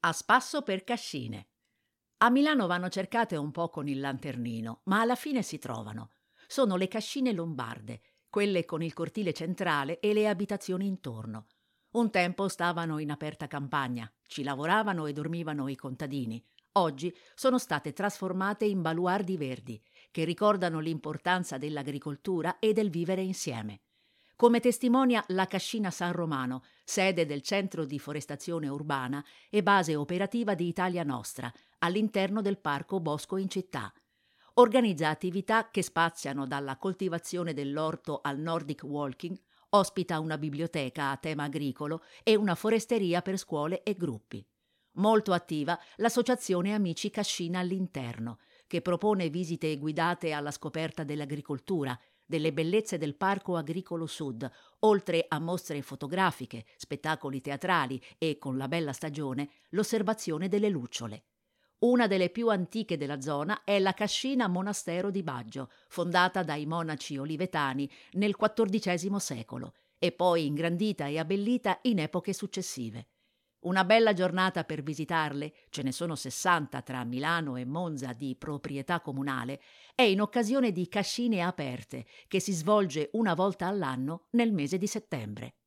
A spasso per Cascine. A Milano vanno cercate un po' con il lanternino, ma alla fine si trovano. Sono le cascine lombarde, quelle con il cortile centrale e le abitazioni intorno. Un tempo stavano in aperta campagna, ci lavoravano e dormivano i contadini. Oggi sono state trasformate in baluardi verdi, che ricordano l'importanza dell'agricoltura e del vivere insieme. Come testimonia la Cascina San Romano, sede del Centro di Forestazione Urbana e base operativa di Italia Nostra, all'interno del Parco Bosco in città. Organizza attività che spaziano dalla coltivazione dell'orto al Nordic Walking, ospita una biblioteca a tema agricolo e una foresteria per scuole e gruppi. Molto attiva l'associazione Amici Cascina all'interno, che propone visite guidate alla scoperta dell'agricoltura, delle bellezze del Parco Agricolo Sud, oltre a mostre fotografiche, spettacoli teatrali e, con la bella stagione, l'osservazione delle lucciole. Una delle più antiche della zona è la Cascina Monastero di Baggio, fondata dai monaci olivetani nel XIV secolo e poi ingrandita e abbellita in epoche successive. Una bella giornata per visitarle, ce ne sono 60 tra Milano e Monza di proprietà comunale, è in occasione di Cascine Aperte, che si svolge una volta all'anno nel mese di settembre.